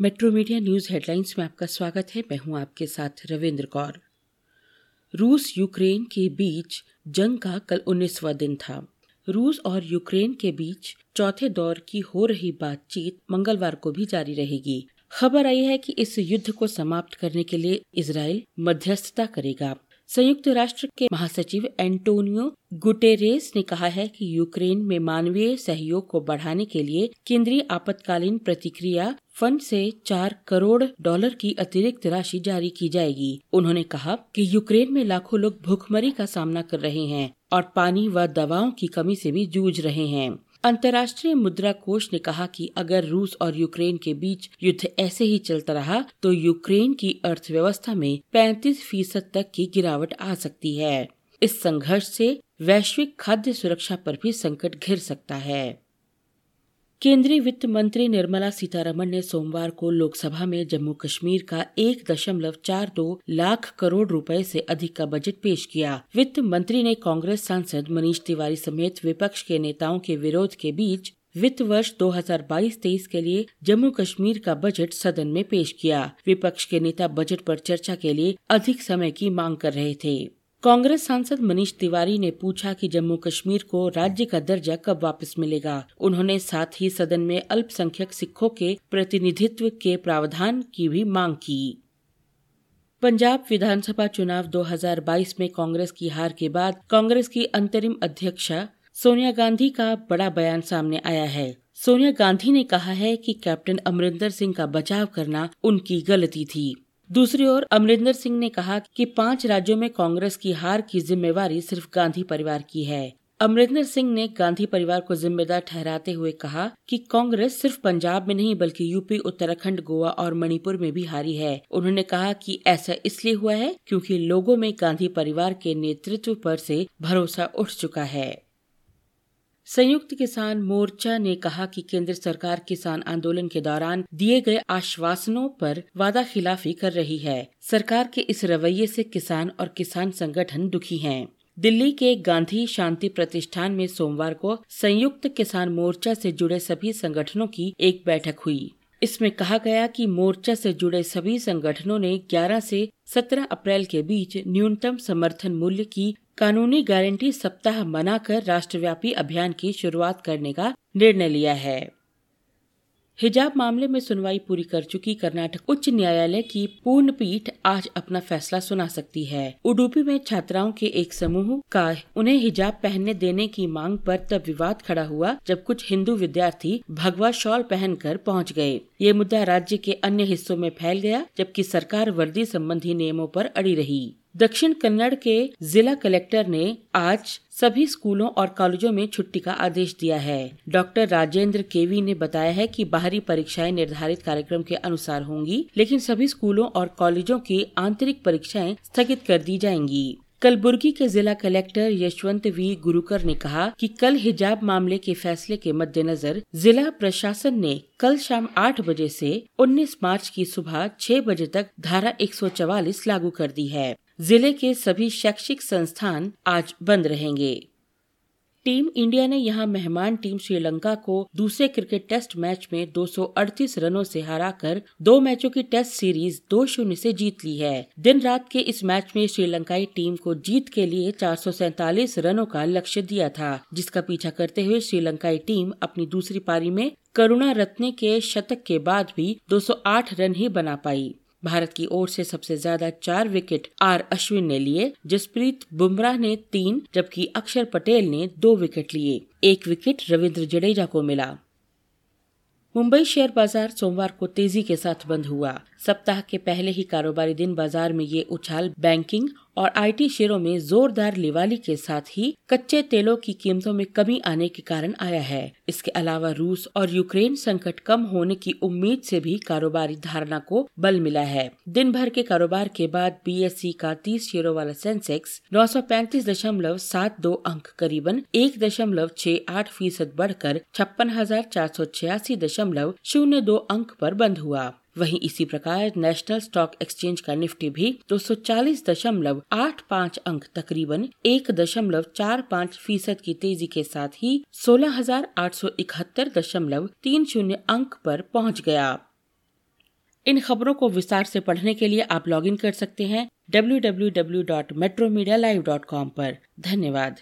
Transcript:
Metro media news headlines में आपका स्वागत है। मैं हूँ आपके साथ रविंद्र कौर। रूस यूक्रेन के बीच जंग का कल उन्नीसवा दिन था। रूस और यूक्रेन के बीच चौथे दौर की हो रही बातचीत मंगलवार को भी जारी रहेगी। खबर आई है कि इस युद्ध को समाप्त करने के लिए इसराइल मध्यस्थता करेगा। संयुक्त राष्ट्र के महासचिव एंटोनियो गुटेरेस ने कहा है कि यूक्रेन में मानवीय सहयोग को बढ़ाने के लिए केंद्रीय आपातकालीन प्रतिक्रिया फंड से चार करोड़ डॉलर की अतिरिक्त राशि जारी की जाएगी। उन्होंने कहा कि यूक्रेन में लाखों लोग भूखमरी का सामना कर रहे हैं और पानी व दवाओं की कमी से भी जूझ रहे हैं। अंतर्राष्ट्रीय मुद्रा कोष ने कहा कि अगर रूस और यूक्रेन के बीच युद्ध ऐसे ही चलता रहा तो यूक्रेन की अर्थव्यवस्था में 35 फ़ीसद तक की गिरावट आ सकती है। इस संघर्ष से वैश्विक खाद्य सुरक्षा पर भी संकट घिर सकता है। केंद्रीय वित्त मंत्री निर्मला सीतारमण ने सोमवार को लोकसभा में जम्मू कश्मीर का एक दशमलव चार दो लाख करोड़ रुपए से अधिक का बजट पेश किया। वित्त मंत्री ने कांग्रेस सांसद मनीष तिवारी समेत विपक्ष के नेताओं के विरोध के बीच वित्त वर्ष 2022-23 के लिए जम्मू कश्मीर का बजट सदन में पेश किया। विपक्ष के नेता बजट पर चर्चा के लिए अधिक समय की मांग कर रहे थे। कांग्रेस सांसद मनीष तिवारी ने पूछा कि जम्मू कश्मीर को राज्य का दर्जा कब वापस मिलेगा। उन्होंने साथ ही सदन में अल्पसंख्यक सिखों के प्रतिनिधित्व के प्रावधान की भी मांग की। पंजाब विधानसभा चुनाव 2022 में कांग्रेस की हार के बाद कांग्रेस की अंतरिम अध्यक्षा सोनिया गांधी का बड़ा बयान सामने आया है। सोनिया गांधी ने कहा है कि कैप्टन अमरिंदर सिंह का बचाव करना उनकी गलती थी। दूसरी ओर, अमरिंदर सिंह ने कहा कि पाँच राज्यों में कांग्रेस की हार की जिम्मेवारी सिर्फ़ गांधी परिवार की है। अमरिंदर सिंह ने गांधी परिवार को जिम्मेदार ठहराते हुए कहा कि कांग्रेस सिर्फ़ पंजाब में नहीं, बल्कि यूपी, उत्तराखंड, गोवा और मणिपुर में भी हारी है। उन्होंने कहा कि ऐसा इसलिए हुआ है क्योंकि लोगों में गांधी परिवार के नेतृत्व पर से भरोसा उठ चुका है। संयुक्त किसान मोर्चा ने कहा कि केंद्र सरकार किसान आंदोलन के दौरान दिए गए आश्वासनों पर वादा खिलाफी कर रही है सरकार के इस रवैये से किसान और किसान संगठन दुखी हैं। दिल्ली के गांधी शांति प्रतिष्ठान में सोमवार को संयुक्त किसान मोर्चा से जुड़े सभी संगठनों की एक बैठक हुई इसमें कहा गया कि मोर्चा से जुड़े सभी संगठनों ने 11 से 17 अप्रैल के बीच न्यूनतम समर्थन मूल्य की कानूनी गारंटी सप्ताह मनाकर राष्ट्रव्यापी अभियान की शुरुआत करने का निर्णय लिया है। हिजाब मामले में सुनवाई पूरी कर चुकी कर्नाटक उच्च न्यायालय की पूर्ण पीठ आज अपना फैसला सुना सकती है। उडुपी में छात्राओं के एक समूह का उन्हें हिजाब पहनने देने की मांग पर तब विवाद खड़ा हुआ जब कुछ हिंदू विद्यार्थी भगवा शॉल पहनकर पहुँच गए। ये मुद्दा राज्य के अन्य हिस्सों में फैल गया जबकि सरकार वर्दी संबंधी नियमों पर अड़ी रही। दक्षिण कन्नड़ के जिला कलेक्टर ने आज सभी स्कूलों और कॉलेजों में छुट्टी का आदेश दिया है। डॉक्टर राजेंद्र केवी ने बताया है कि बाहरी परीक्षाएँ निर्धारित कार्यक्रम के अनुसार होंगी, लेकिन सभी स्कूलों और कॉलेजों की आंतरिक परीक्षाएँ स्थगित कर दी जाएँगी। कलबुर्गी के जिला कलेक्टर यशवंत वी. गुरुकर ने कहा कि कल हिजाब मामले के फैसले के मद्देनजर जिला प्रशासन ने कल शाम आठ बजे से 19 मार्च की सुबह छह बजे तक धारा 144 लागू कर दी है। ज़िले के सभी शैक्षिक संस्थान आज बंद रहेंगे। टीम इंडिया ने यहाँ मेहमान टीम श्रीलंका को दूसरे क्रिकेट टेस्ट मैच में 238 रनों से हराकर दो मैचों की टेस्ट सीरीज़ दो शून्य से जीत ली है। दिन रात के इस मैच में श्रीलंकाई टीम को जीत के लिए चार रनों का लक्ष्य दिया था, जिसका पीछा करते हुए श्रीलंकाई टीम अपनी दूसरी पारी में करुणा रत्ने के शतक के बाद भी 208 रन ही बना पाई। भारत की ओर से सबसे ज़्यादा चार विकेट आर अश्विन ने लिए, जसप्रीत बुमराह ने तीन, जबकि अक्षर पटेल ने दो विकेट लिए। एक विकेट रविंद्र जडेजा को मिला। मुंबई शेयर बाज़ार सोमवार को तेज़ी के साथ बंद हुआ। सप्ताह के पहले ही कारोबारी दिन बाज़ार में ये उछाल बैंकिंग और आईटी शेयरों में जोरदार लिवाली के साथ ही कच्चे तेलों की कीमतों में कमी आने के कारण आया है। इसके अलावा रूस और यूक्रेन संकट कम होने की उम्मीद से भी कारोबारी धारणा को बल मिला है। दिन भर के कारोबार के बाद बीएससी का 30 शेयरों वाला सेंसेक्स नौ अंक करीबन एक दशमलव छह आठ फ़ीसद बढ़कर छप्पन हज़ार चार सौ छियासी दशमलव शून्य दो अंक पर बंद हुआ। वहीं इसी प्रकार नेशनल स्टॉक एक्सचेंज का निफ्टी भी दो सौ चालीस दशमलव आठ पाँच अंक तकरीबन एक दशमलव चार पाँच फ़ीसद की तेज़ी के साथ ही सोलह हज़ार आठ सौ इकहत्तर दशमलव तीन शून्य अंक पर पहुँच गया। इन खबरों को विस्तार से पढ़ने के लिए आप लॉगिन कर सकते हैं www.metromedia.live.com पर। धन्यवाद।